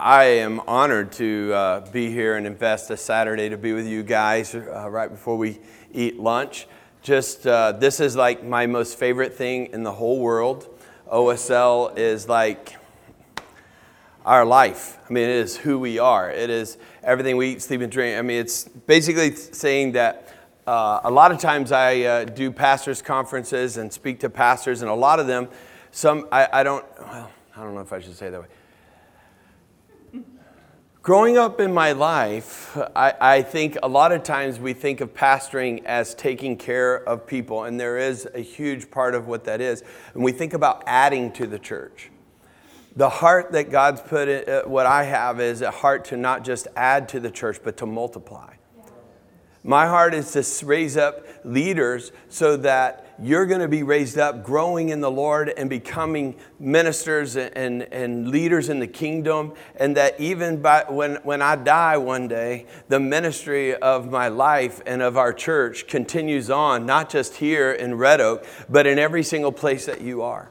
I am honored to uh, be here and invest a Saturday to be with you guys uh, right before we eat lunch. Just uh, this is like my most favorite thing in the whole world. OSL is like our life. I mean, it is who we are. It is everything we eat, sleep, and drink. I mean, it's basically saying that uh, a lot of times I uh, do pastors' conferences and speak to pastors, and a lot of them, some I, I don't. Well, I don't know if I should say that way Growing up in my life, I, I, think a lot of times we think of pastoring as taking care of people, and there is a huge part of what that is. And we think about adding to the church. The heart that God's put in, uh, what I have is a heart to not just add to the church, but to multiply. My heart is to raise up leaders so that you're going to be raised up, growing in the Lord and becoming ministers and, and leaders in the kingdom. And that even by, when, when I die one day, the ministry of my life and of our church continues on, not just here in Red Oak, but in every single place that you are.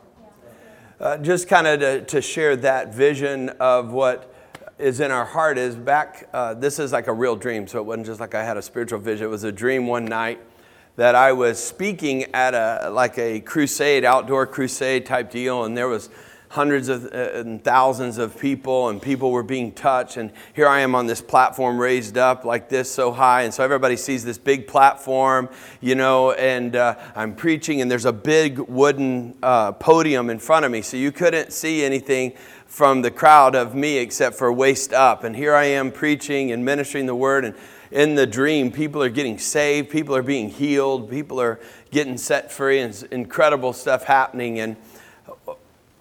Uh, just kind of to, to share that vision of what is in our heart is back, uh, this is like a real dream. So it wasn't just like I had a spiritual vision. It was a dream one night that I was speaking at a, like a crusade, outdoor crusade type deal. And there was hundreds of uh, and thousands of people and people were being touched and here i am on this platform raised up like this so high and so everybody sees this big platform you know and uh, i'm preaching and there's a big wooden uh, podium in front of me so you couldn't see anything from the crowd of me except for waist up. And here I am preaching and ministering the word. And in the dream, people are getting saved, people are being healed, people are getting set free, and incredible stuff happening. And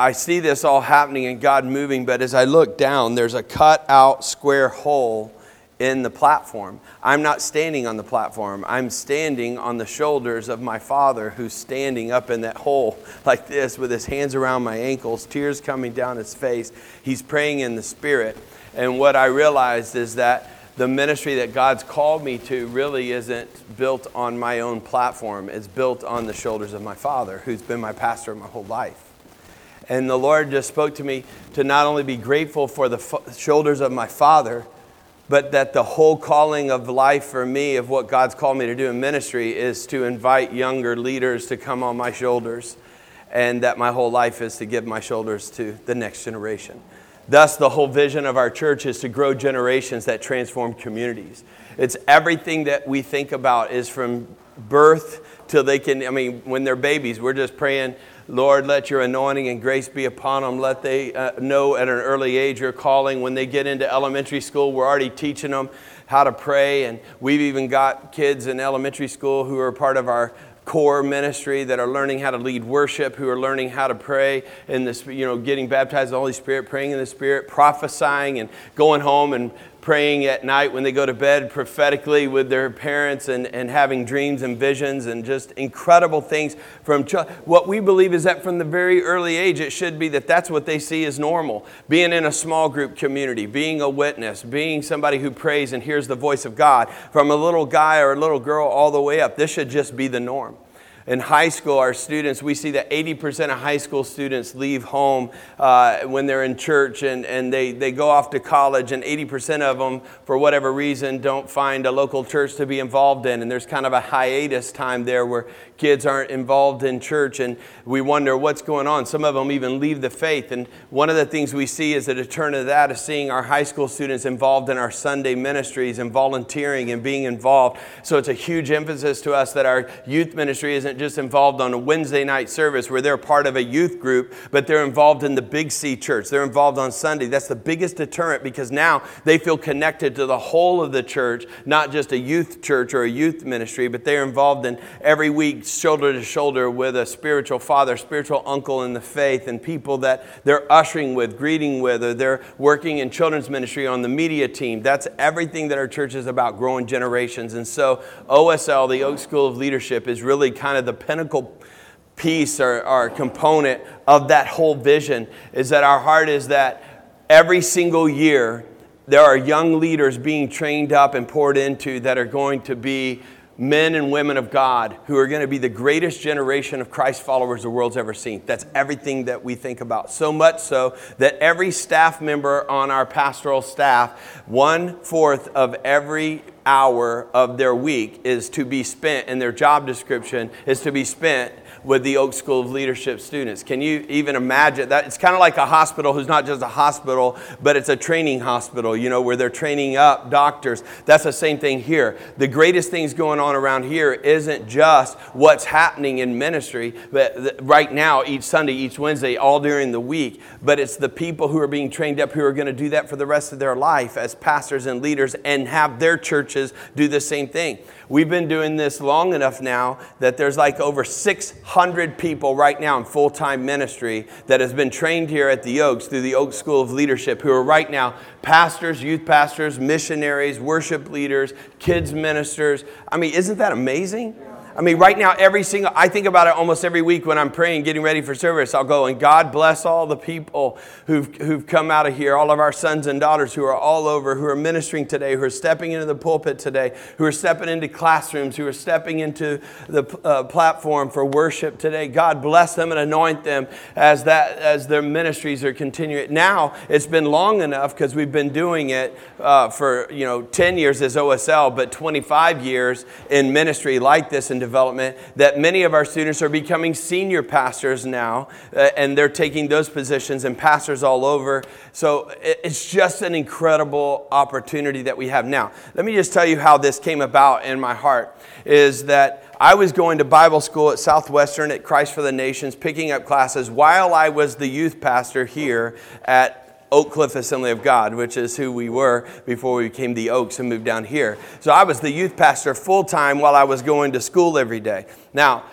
I see this all happening and God moving, but as I look down, there's a cut out square hole in the platform. I'm not standing on the platform. I'm standing on the shoulders of my father who's standing up in that hole like this with his hands around my ankles, tears coming down his face. He's praying in the spirit. And what I realized is that the ministry that God's called me to really isn't built on my own platform. It's built on the shoulders of my father, who's been my pastor my whole life. And the Lord just spoke to me to not only be grateful for the f- shoulders of my father, but that the whole calling of life for me, of what God's called me to do in ministry, is to invite younger leaders to come on my shoulders, and that my whole life is to give my shoulders to the next generation. Thus, the whole vision of our church is to grow generations that transform communities. It's everything that we think about is from birth till they can, I mean, when they're babies, we're just praying Lord, let your anointing and grace be upon them. Let they uh, know at an early age your calling. When they get into elementary school, we're already teaching them how to pray. And we've even got kids in elementary school who are part of our core ministry that are learning how to lead worship, who are learning how to pray in this, you know, getting baptized in the Holy Spirit, praying in the Spirit, prophesying, and going home and praying at night when they go to bed prophetically with their parents and, and having dreams and visions and just incredible things from ch- what we believe is that from the very early age it should be that that's what they see as normal. Being in a small group community being a witness being somebody who prays and hears the voice of god from a little guy or a little girl all the way up this should just be the norm in high school, our students, we see that 80% of high school students leave home uh, when they're in church and, and they, they go off to college, and 80% of them, for whatever reason, don't find a local church to be involved in. And there's kind of a hiatus time there where kids aren't involved in church, and we wonder what's going on. Some of them even leave the faith. And one of the things we see is a turn of that is seeing our high school students involved in our Sunday ministries and volunteering and being involved. So it's a huge emphasis to us that our youth ministry isn't just involved on a Wednesday night service where they're part of a youth group, but they're involved in the Big C church. They're involved on Sunday. That's the biggest deterrent because now they feel connected to the whole of the church, not just a youth church or a youth ministry, but they're involved in every week, shoulder to shoulder with a spiritual father, spiritual uncle in the faith, and people that they're ushering with, greeting with, or they're working in children's ministry on the media team. That's everything that our church is about, growing generations. And so, OSL, the Oak School of Leadership, is really kind of the pinnacle piece or, or component of that whole vision is that our heart is that every single year there are young leaders being trained up and poured into that are going to be men and women of God who are going to be the greatest generation of Christ followers the world's ever seen. That's everything that we think about. So much so that every staff member on our pastoral staff, one fourth of every hour of their week is to be spent, and their job description is to be spent with the Oak School of Leadership students. Can you even imagine that? It's kind of like a hospital who's not just a hospital, but it's a training hospital, you know, where they're training up doctors. That's the same thing here. The greatest things going on around here isn't just what's happening in ministry, but right now, each Sunday, each Wednesday, all during the week, but it's the people who are being trained up who are going to do that for the rest of their life as pastors and leaders and have their churches do the same thing. We've been doing this long enough now that there's like over 600 people right now in full time ministry that has been trained here at the Oaks through the Oaks School of Leadership who are right now pastors, youth pastors, missionaries, worship leaders, kids ministers. I mean, isn't that amazing? I mean, right now, every single, I think about it almost every week when I'm praying, getting ready for service. I'll go, and God bless all the people who've, who've come out of here, all of our sons and daughters who are all over, who are ministering today, who are stepping into the pulpit today, who are stepping into classrooms, who are stepping into the uh, platform for worship today. God bless them and anoint them as, that, as their ministries are continuing. Now, it's been long enough because we've been doing it uh, for, you know, 10 years as OSL, but 25 years in ministry like this and development that many of our students are becoming senior pastors now, uh, and they're taking those positions and pastors all over. So it's just an incredible opportunity that we have now. Let me just tell you how this came about in my heart is that I was going to Bible school at Southwestern at Christ for the Nations, picking up classes while I was the youth pastor here at Oak Cliff Assembly of God, which is who we were before we became the Oaks and moved down here. So I was the youth pastor full time while I was going to school every day. Now,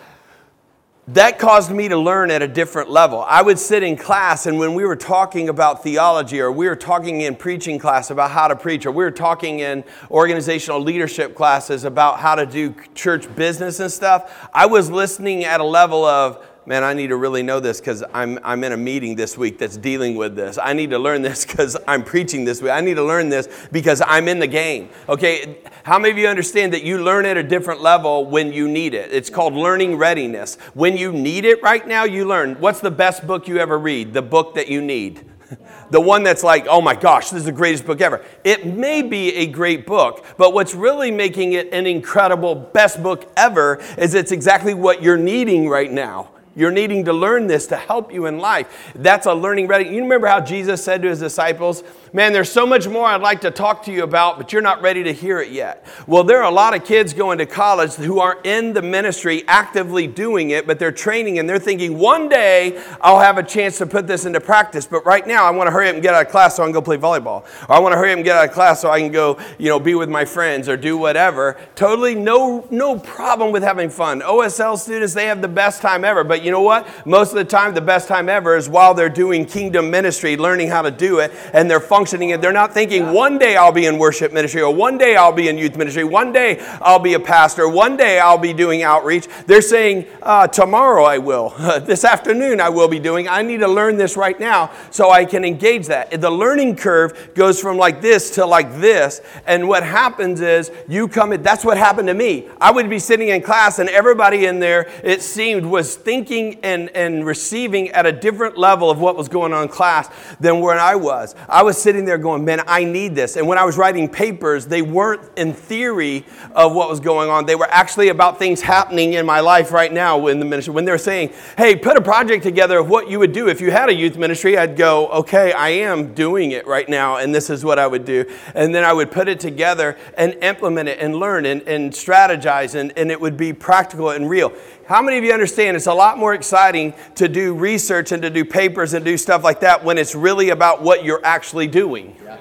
that caused me to learn at a different level. I would sit in class, and when we were talking about theology, or we were talking in preaching class about how to preach, or we were talking in organizational leadership classes about how to do church business and stuff, I was listening at a level of, man, I need to really know this because I'm, I'm in a meeting this week that's dealing with this. I need to learn this because I'm preaching this week. I need to learn this because I'm in the game. Okay, how many of you understand that you learn at a different level when you need it? It's called learning readiness. When you need it right now, you learn. What's the best book you ever read? The book that you need. the one that's like, oh my gosh, this is the greatest book ever. It may be a great book, but what's really making it an incredible best book ever is it's exactly what you're needing right now. You're needing to learn this to help you in life. That's a learning ready. You remember how Jesus said to his disciples, Man, there's so much more I'd like to talk to you about, but you're not ready to hear it yet. Well, there are a lot of kids going to college who are in the ministry actively doing it, but they're training and they're thinking, one day I'll have a chance to put this into practice, but right now I want to hurry up and get out of class so I can go play volleyball. Or I want to hurry up and get out of class so I can go, you know, be with my friends or do whatever. Totally no, no problem with having fun. OSL students, they have the best time ever, but you know what? Most of the time, the best time ever is while they're doing kingdom ministry, learning how to do it, and they're functioning and they're not thinking, one day I'll be in worship ministry, or one day I'll be in youth ministry, one day I'll be a pastor, one day I'll be doing outreach. They're saying, uh, tomorrow I will, this afternoon I will be doing. I need to learn this right now so I can engage that. The learning curve goes from like this to like this, and what happens is you come in, that's what happened to me. I would be sitting in class, and everybody in there, it seemed, was thinking and, and receiving at a different level of what was going on in class than where I was. I was sitting there going, man, I need this. And when I was writing papers, they weren't in theory of what was going on. They were actually about things happening in my life right now in the ministry. When they're saying, hey, put a project together of what you would do if you had a youth ministry, I'd go, okay, I am doing it right now, and this is what I would do. And then I would put it together and implement it and learn and, and strategize, and, and it would be practical and real. How many of you understand it's a lot more exciting to do research and to do papers and do stuff like that when it's really about what you're actually doing? Yeah.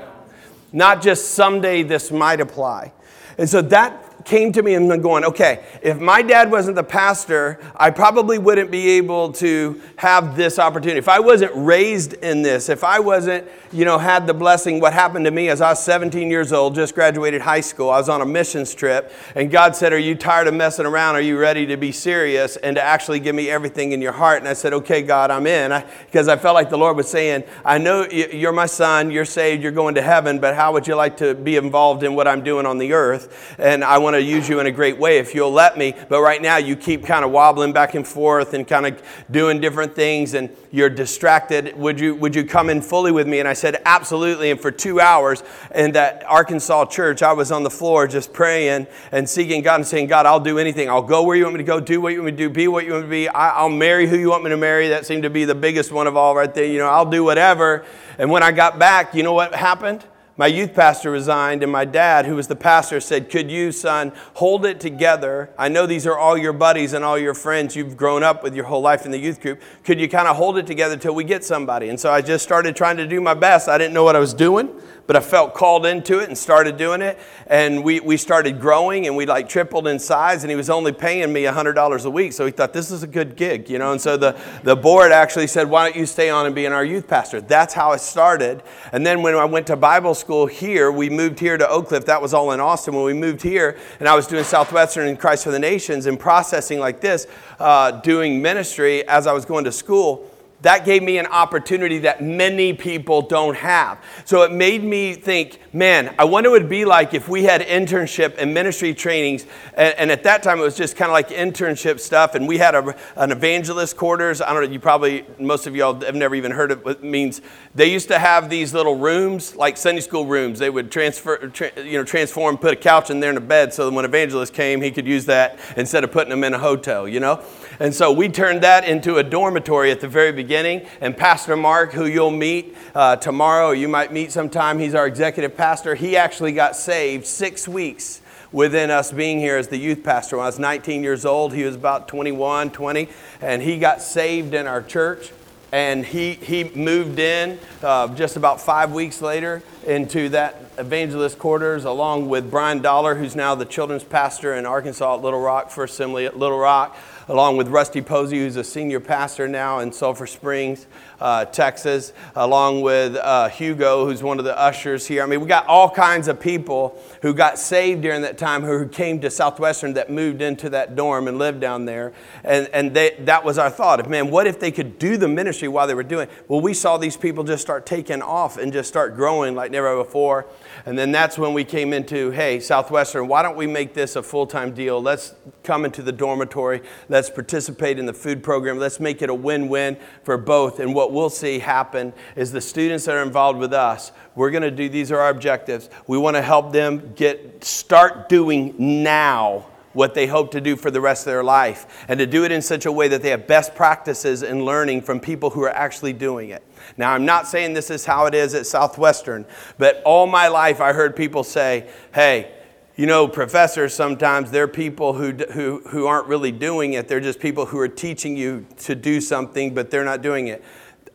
Not just someday this might apply. And so that came to me and going, okay, if my dad wasn't the pastor, I probably wouldn't be able to have this opportunity. If I wasn't raised in this, if I wasn't, you know, had the blessing, what happened to me as I was 17 years old, just graduated high school, I was on a missions trip, and God said, Are you tired of messing around? Are you ready to be serious and to actually give me everything in your heart? And I said, Okay, God, I'm in. Because I, I felt like the Lord was saying, I know you're my son, you're saved, you're going to heaven, but how would you like to be involved in what I'm doing on the earth? And I want to use you in a great way if you'll let me. But right now, you keep kind of wobbling back and forth and kind of doing different things, and you're distracted. Would you, would you come in fully with me? And I said, Absolutely. And for two hours in that Arkansas church, I was on the floor just praying and seeking God and saying, God, I'll do anything. I'll go where you want me to go, do what you want me to do, be what you want me to be. I, will marry who you want me to marry. That seemed to be the biggest one of all right there. You know, I'll do whatever. And when I got back, you know what happened? My youth pastor resigned, and my dad, who was the pastor, said, Could you, son, hold it together? I know these are all your buddies and all your friends you've grown up with your whole life in the youth group. Could you kind of hold it together till we get somebody? And so I just started trying to do my best. I didn't know what I was doing but I felt called into it and started doing it. And we, we started growing and we like tripled in size. And he was only paying me $100 a week. So he thought this is a good gig, you know. And so the, the board actually said, why don't you stay on and be in our youth pastor? That's how it started. And then when I went to Bible school here, we moved here to Oak Cliff. That was all in Austin. When we moved here, and I was doing Southwestern and Christ for the Nations and processing like this, uh, doing ministry as I was going to school that gave me an opportunity that many people don't have. So it made me think, man, I wonder what it'd be like if we had internship and ministry trainings. And, and at that time, it was just kind of like internship stuff. And we had a, an evangelist quarters. I don't know, you probably, most of y'all have never even heard of what it means. They used to have these little rooms, like Sunday school rooms. They would transfer, tra- you know, transform, put a couch in there and a bed so that when evangelist came, he could use that instead of putting them in a hotel, you know? And so we turned that into a dormitory at the very beginning. And Pastor Mark, who you'll meet uh, tomorrow, you might meet sometime, he's our executive pastor. He actually got saved six weeks within us being here as the youth pastor. When I was 19 years old, he was about 21, 20, and he got saved in our church. And he, he moved in uh, just about five weeks later into that evangelist quarters along with Brian Dollar, who's now the children's pastor in Arkansas at Little Rock, First Assembly at Little Rock along with Rusty Posey, who's a senior pastor now in Sulphur Springs, uh, Texas, along with uh, Hugo, who's one of the ushers here. I mean, we got all kinds of people who got saved during that time who came to Southwestern that moved into that dorm and lived down there. And, and they, that was our thought of, man, what if they could do the ministry while they were doing it? Well, we saw these people just start taking off and just start growing like never before. And then that's when we came into, hey, Southwestern, why don't we make this a full time deal? Let's come into the dormitory. Let's participate in the food program. Let's make it a win win for both. And what we'll see happen is the students that are involved with us, we're going to do, these are our objectives. We want to help them get, start doing now what they hope to do for the rest of their life and to do it in such a way that they have best practices in learning from people who are actually doing it. Now, I'm not saying this is how it is at Southwestern, but all my life I heard people say, hey, you know, professors sometimes, they're people who, who, who aren't really doing it. They're just people who are teaching you to do something, but they're not doing it.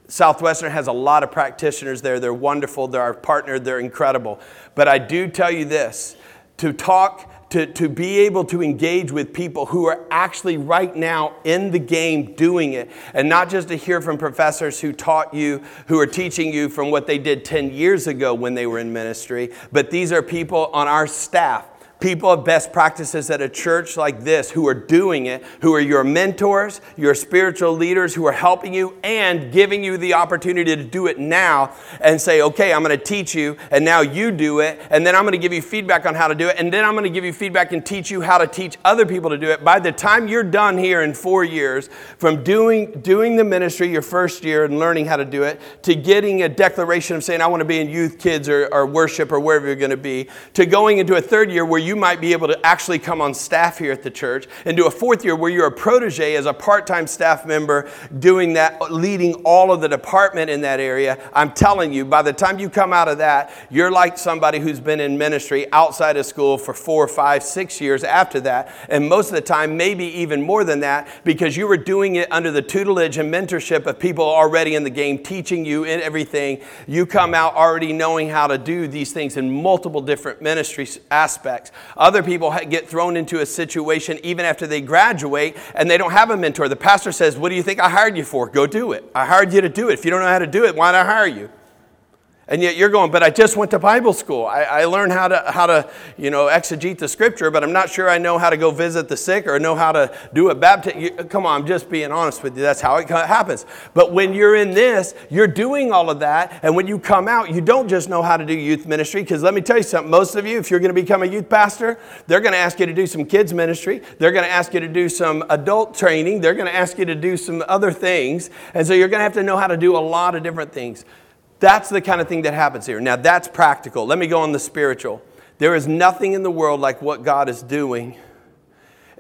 Southwestern has a lot of practitioners there. They're wonderful. They're our partner. They're incredible. But I do tell you this to talk to, to be able to engage with people who are actually right now in the game doing it, and not just to hear from professors who taught you, who are teaching you from what they did 10 years ago when they were in ministry, but these are people on our staff people of best practices at a church like this who are doing it, who are your mentors, your spiritual leaders who are helping you and giving you the opportunity to do it now and say, okay, I'm going to teach you, and now you do it, and then I'm going to give you feedback on how to do it, and then I'm going to give you feedback and teach you how to teach other people to do it. By the time you're done here in four years, from doing, doing the ministry your first year and learning how to do it, to getting a declaration of saying, I want to be in youth, kids, or, or worship, or wherever you're going to be, to going into a third year where you you might be able to actually come on staff here at the church and do a fourth year where you're a protege as a part time staff member doing that, leading all of the department in that area. I'm telling you, by the time you come out of that, you're like somebody who's been in ministry outside of school for four, five, six years after that. And most of the time, maybe even more than that, because you were doing it under the tutelage and mentorship of people already in the game, teaching you in everything. You come out already knowing how to do these things in multiple different ministry aspects. Other people get thrown into a situation even after they graduate and they don't have a mentor. The pastor says, What do you think I hired you for? Go do it. I hired you to do it. If you don't know how to do it, why did I hire you? And yet you're going, but I just went to Bible school. I, I, learned how to, how to, you know, exegete the scripture, but I'm not sure I know how to go visit the sick or know how to do a baptism. Come on, I'm just being honest with you. That's how it happens. But when you're in this, you're doing all of that. And when you come out, you don't just know how to do youth ministry. Because let me tell you something, most of you, if you're going to become a youth pastor, they're going to ask you to do some kids ministry. They're going to ask you to do some adult training. They're going to ask you to do some other things. And so you're going to have to know how to do a lot of different things. That's the kind of thing that happens here. Now, that's practical. Let me go on the spiritual. There is nothing in the world like what God is doing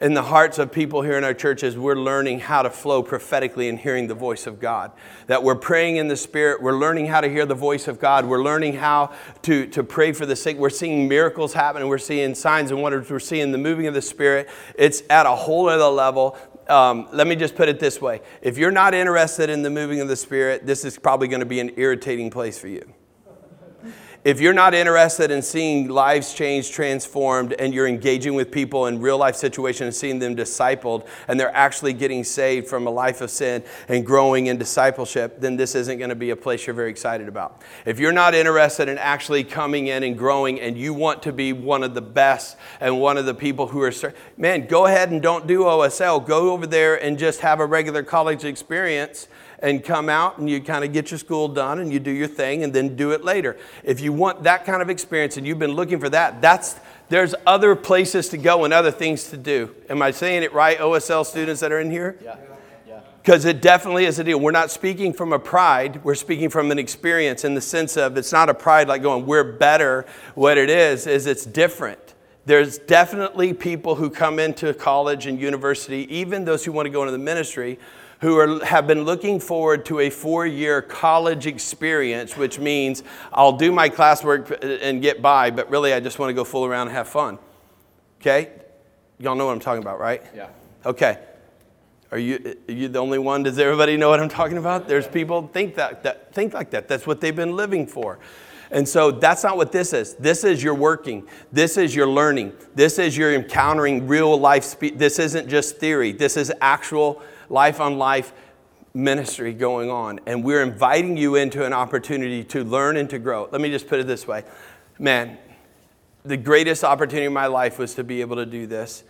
in the hearts of people here in our churches, we're learning how to flow prophetically and hearing the voice of God. That we're praying in the Spirit, we're learning how to hear the voice of God, we're learning how to, to pray for the sick. We're seeing miracles happen, we're seeing signs and wonders, we're seeing the moving of the Spirit. It's at a whole other level um, let me just put it this way if you're not interested in the moving of the Spirit, this is probably going to be an irritating place for you. If you're not interested in seeing lives changed, transformed, and you're engaging with people in real life situations and seeing them discipled, and they're actually getting saved from a life of sin and growing in discipleship, then this isn't going to be a place you're very excited about. If you're not interested in actually coming in and growing and you want to be one of the best and one of the people who are, man, go ahead and don't do OSL. Go over there and just have a regular college experience and come out and you kind of get your school done and you do your thing and then do it later. If you want that kind of experience and you've been looking for that, that's there's other places to go and other things to do. Am I saying it right, OSL students that are in here? Yeah. Because it definitely is a deal. We're not speaking from a pride, we're speaking from an experience in the sense of it's not a pride like going, we're better. What it is, is it's different. There's definitely people who come into college and university, even those who want to go into the ministry, who are, have been looking forward to a four year college experience, which means I'll do my classwork and get by, but really I just want to go fool around and have fun. Okay? Y'all know what I'm talking about, right? Yeah. Okay. Are you, are you the only one? Does everybody know what I'm talking about? There's people think that, that think like that. That's what they've been living for. And so that's not what this is. This is your working. This is your learning. This is your encountering real life. Spe- this isn't just theory. This is actual life on life ministry going on. And we're inviting you into an opportunity to learn and to grow. Let me just put it this way man, the greatest opportunity in my life was to be able to do this.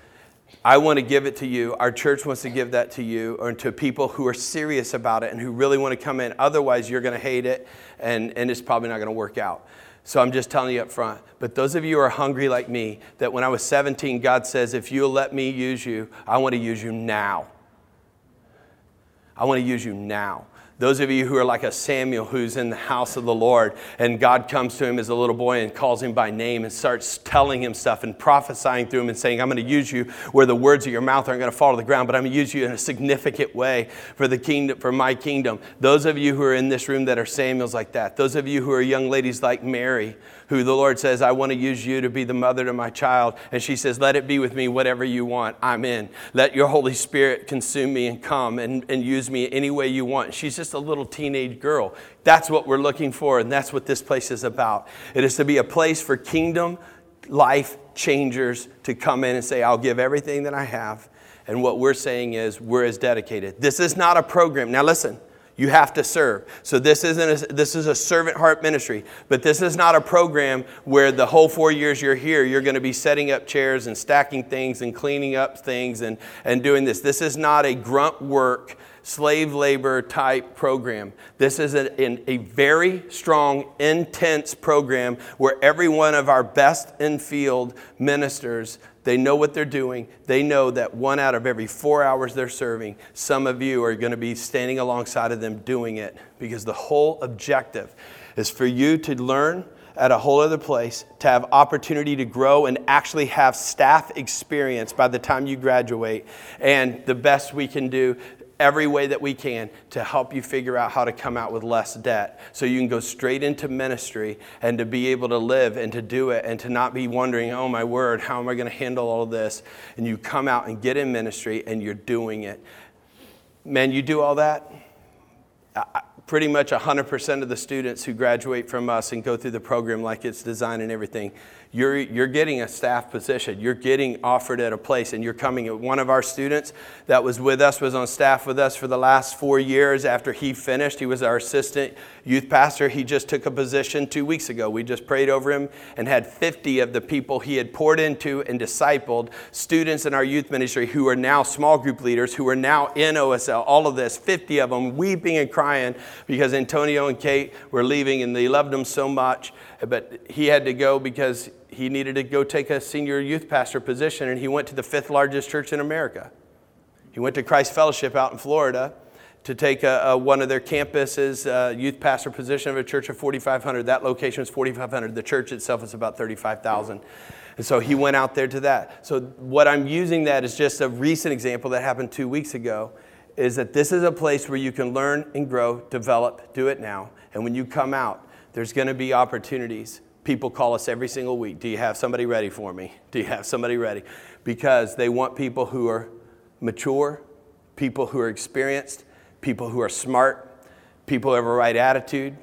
I want to give it to you. Our church wants to give that to you or to people who are serious about it and who really want to come in. Otherwise, you're going to hate it and, and it's probably not going to work out. So I'm just telling you up front. But those of you who are hungry like me, that when I was 17, God says, if you'll let me use you, I want to use you now. I want to use you now. Those of you who are like a Samuel who's in the house of the Lord, and God comes to him as a little boy and calls him by name and starts telling him stuff and prophesying through him and saying, I'm going to use you where the words of your mouth aren't going to fall to the ground, but I'm going to use you in a significant way for the kingdom, for my kingdom. Those of you who are in this room that are Samuels like that, those of you who are young ladies like Mary, who the Lord says, I want to use you to be the mother to my child. And she says, Let it be with me, whatever you want, I'm in. Let your Holy Spirit consume me and come and, and use me any way you want. She's just a little teenage girl. That's what we're looking for, and that's what this place is about. It is to be a place for kingdom life changers to come in and say, I'll give everything that I have. And what we're saying is, we're as dedicated. This is not a program. Now, listen. You have to serve. So this isn't a, this is a servant heart ministry, but this is not a program where the whole four years you're here, you're going to be setting up chairs and stacking things and cleaning up things and, and doing this. This is not a grunt work, slave labor type program. This is a, a very strong, intense program where every one of our best in field ministers they know what they're doing. They know that one out of every four hours they're serving, some of you are going to be standing alongside of them doing it because the whole objective is for you to learn at a whole other place, to have opportunity to grow and actually have staff experience by the time you graduate. And the best we can do every way that we can to help you figure out how to come out with less debt so you can go straight into ministry and to be able to live and to do it and to not be wondering, oh my word, how am I going to handle all of this? And you come out and get in ministry and you're doing it. Man, you do all that. Pretty much 100% of the students who graduate from us and go through the program like it's designed and everything you're, you're getting a staff position. You're getting offered at a place, and you're coming. One of our students that was with us was on staff with us for the last four years after he finished. He was our assistant youth pastor. He just took a position two weeks ago. We just prayed over him and had 50 of the people he had poured into and discipled, students in our youth ministry who are now small group leaders, who are now in OSL, all of this, 50 of them weeping and crying because Antonio and Kate were leaving and they loved him so much. But he had to go because he needed to go take a senior youth pastor position, and he went to the fifth largest church in America. He went to Christ Fellowship out in Florida to take a, a, one of their campuses, uh, youth pastor position of a church of 4,500. That location was 4,500. The church itself is about 35,000. And so he went out there to that. So what I'm using that is just a recent example that happened two weeks ago. Is that this is a place where you can learn and grow, develop, do it now. And when you come out, there's going to be opportunities people call us every single week Do you have somebody ready for me? Do you have somebody ready? Because they want people who are mature, people who are experienced, people who are smart, people who have a right attitude,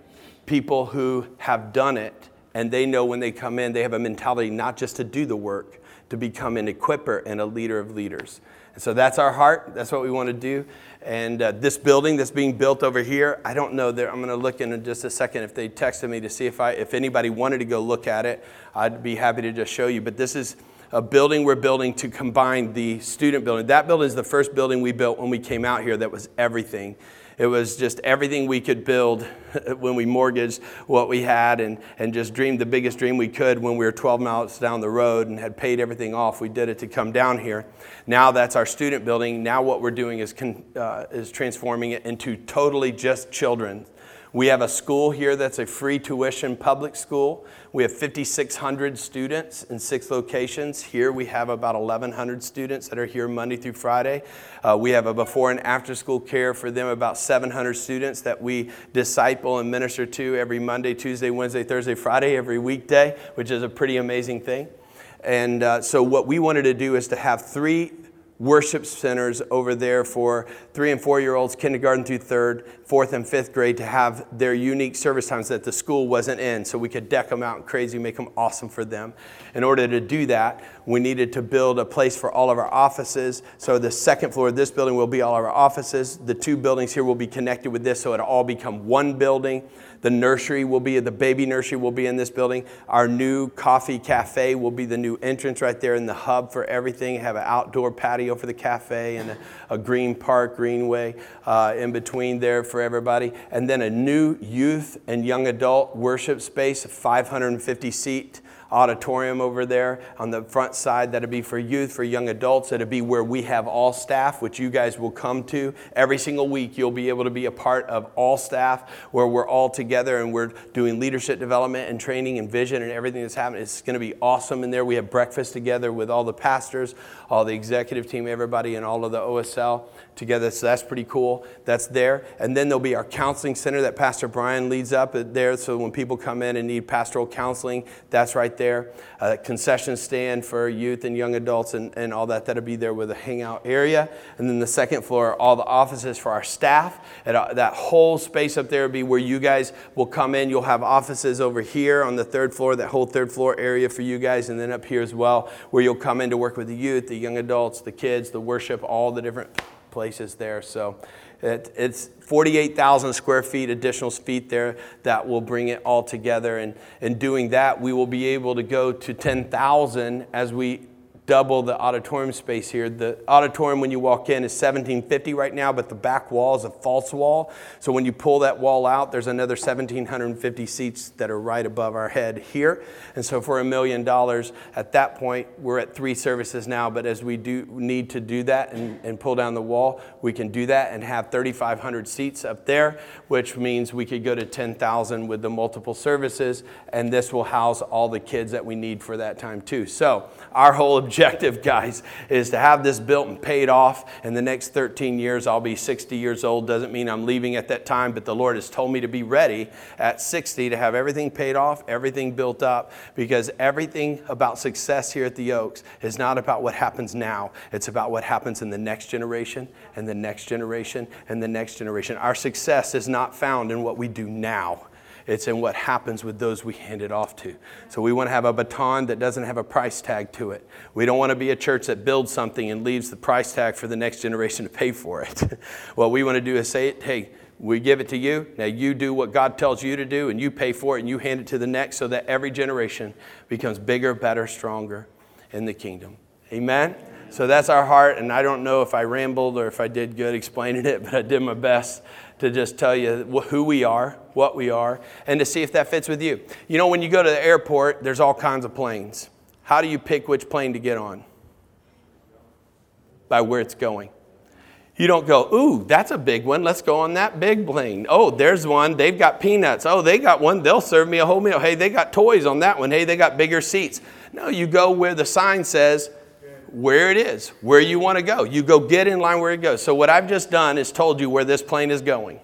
people who have done it, and they know when they come in, they have a mentality not just to do the work, to become an equiper and a leader of leaders. So that's our heart. That's what we want to do. And uh, this building that's being built over here, I don't know. There, I'm going to look in just a second if they texted me to see if I, if anybody wanted to go look at it. I'd be happy to just show you. But this is a building we're building to combine the student building. That building is the first building we built when we came out here. That was everything. It was just everything we could build when we mortgaged what we had and, and just dreamed the biggest dream we could when we were 12 miles down the road and had paid everything off. We did it to come down here. Now that's our student building. Now what we're doing is, con, uh, is transforming it into totally just children. We have a school here that's a free tuition public school. We have 5,600 students in six locations. Here we have about 1,100 students that are here Monday through Friday. Uh, we have a before and after school care for them, about 700 students that we disciple and minister to every Monday, Tuesday, Wednesday, Thursday, Friday, every weekday, which is a pretty amazing thing. And uh, so, what we wanted to do is to have three worship centers over there for three and four year olds, kindergarten through third, fourth and fifth grade to have their unique service times that the school wasn't in. So we could deck them out and crazy, make them awesome for them. In order to do that, we needed to build a place for all of our offices. So the second floor of this building will be all of our offices. The two buildings here will be connected with this, so it'll all become one building. The nursery will be, the baby nursery will be in this building. Our new coffee cafe will be the new entrance right there in the hub for everything. Have an outdoor patio for the cafe and a, a green park, greenway uh, in between there for everybody. And then a new youth and young adult worship space, 550 seat auditorium over there on the front side. That'll be for youth, for young adults. It'll be where we have all staff, which you guys will come to. Every single week, you'll be able to be a part of all staff where we're all together and we're doing leadership development and training and vision and everything that's happening. It's going to be awesome in there. We have breakfast together with all the pastors, all the executive team, everybody, and all of the OSL together. So that's pretty cool. That's there. And then there'll be our counseling center that Pastor Brian leads up there. So when people come in and need pastoral counseling, that's right there. Concession stand for youth and young adults and, and all that. That'll be there with a hangout area. And then the second floor, all the offices for our staff. And uh, that whole space up there will be where you guys will come in. You'll have offices over here on the third floor, that whole third floor area for you guys. And then up here as well, where you'll come in to work with the youth, the young adults, the kids, the worship, all the different places there. So it, it's 48,000 square feet, additional feet there that will bring it all together. And in doing that, we will be able to go to 10,000 as we double the auditorium space here. The auditorium, when you walk in, is 1750 right now, but the back wall is a false wall. So when you pull that wall out, there's another 1750 seats that are right above our head here. And so for a million dollars, at that point, we're at three services now. But as we do need to do that and, and pull down the wall, we can do that and have 3,500 seats up there, which means we could go to 10,000 with the multiple services. And this will house all the kids that we need for that time too. So our whole objective objective, guys, is to have this built and paid off. In the next 13 years, I'll be 60 years old. Doesn't mean I'm leaving at that time, but the Lord has told me to be ready at 60 to have everything paid off, everything built up, because everything about success here at the Oaks is not about what happens now. It's about what happens in the next generation and the next generation and the next generation. Our success is not found in what we do now it's in what happens with those we hand it off to. So we want to have a baton that doesn't have a price tag to it. We don't want to be a church that builds something and leaves the price tag for the next generation to pay for it. what we want to do is say, hey, we give it to you. Now you do what God tells you to do, and you pay for it, and you hand it to the next so that every generation becomes bigger, better, stronger in the kingdom. Amen? So that's our heart, and I don't know if I rambled or if I did good explaining it, but I did my best to just tell you who we are, what we are, and to see if that fits with you. You know, when you go to the airport, there's all kinds of planes. How do you pick which plane to get on? By where it's going. You don't go, ooh, that's a big one. Let's go on that big plane. Oh, there's one. They've got peanuts. Oh, they got one. They'll serve me a whole meal. Hey, they got toys on that one. Hey, they got bigger seats. No, you go where the sign says where it is, where you want to go. You go get in line where it goes. So, what I've just done is told you where this plane is going.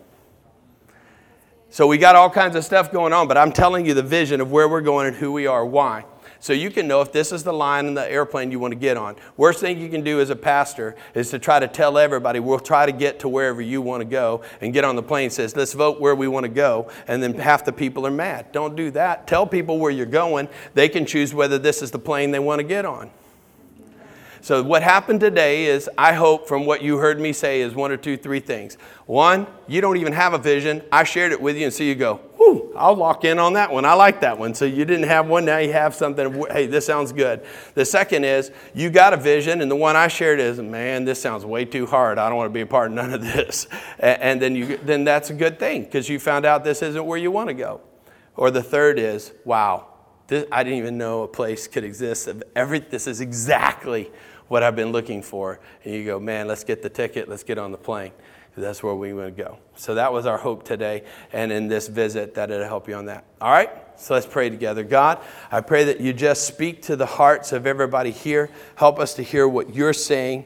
So, we got all kinds of stuff going on, but I'm telling you the vision of where we're going and who we are. Why? So you can know if this is the line in the airplane you want to get on. Worst thing you can do as a pastor is to try to tell everybody, we'll try to get to wherever you want to go and get on the plane says, let's vote where we want to go. And then half the people are mad. Don't do that. Tell people where you're going. They can choose whether this is the plane they want to get on. So, what happened today is, I hope from what you heard me say, is one or two, three things. One, you don't even have a vision. I shared it with you, and so you go, whoo, I'll lock in on that one. I like that one. So, you didn't have one, now you have something. Hey, this sounds good. The second is, you got a vision, and the one I shared is, man, this sounds way too hard. I don't want to be a part of none of this. And then, you, then that's a good thing because you found out this isn't where you want to go. Or the third is, wow, I didn't even know a place could exist. Every, this is exactly what I've been looking for. And you go, man, let's get the ticket, let's get on the plane. That's where we want to go. So that was our hope today, and in this visit, that it'll help you on that. All right? So let's pray together. God, I pray that you just speak to the hearts of everybody here. Help us to hear what you're saying,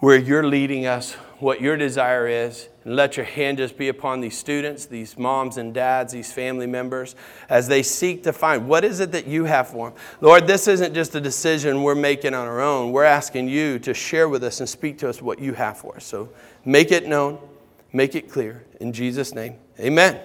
where you're leading us, what your desire is, and let your hand just be upon these students, these moms and dads, these family members, as they seek to find what is it that you have for them. Lord, this isn't just a decision we're making on our own. We're asking you to share with us and speak to us what you have for us. So make it known, make it clear. In Jesus' name, amen.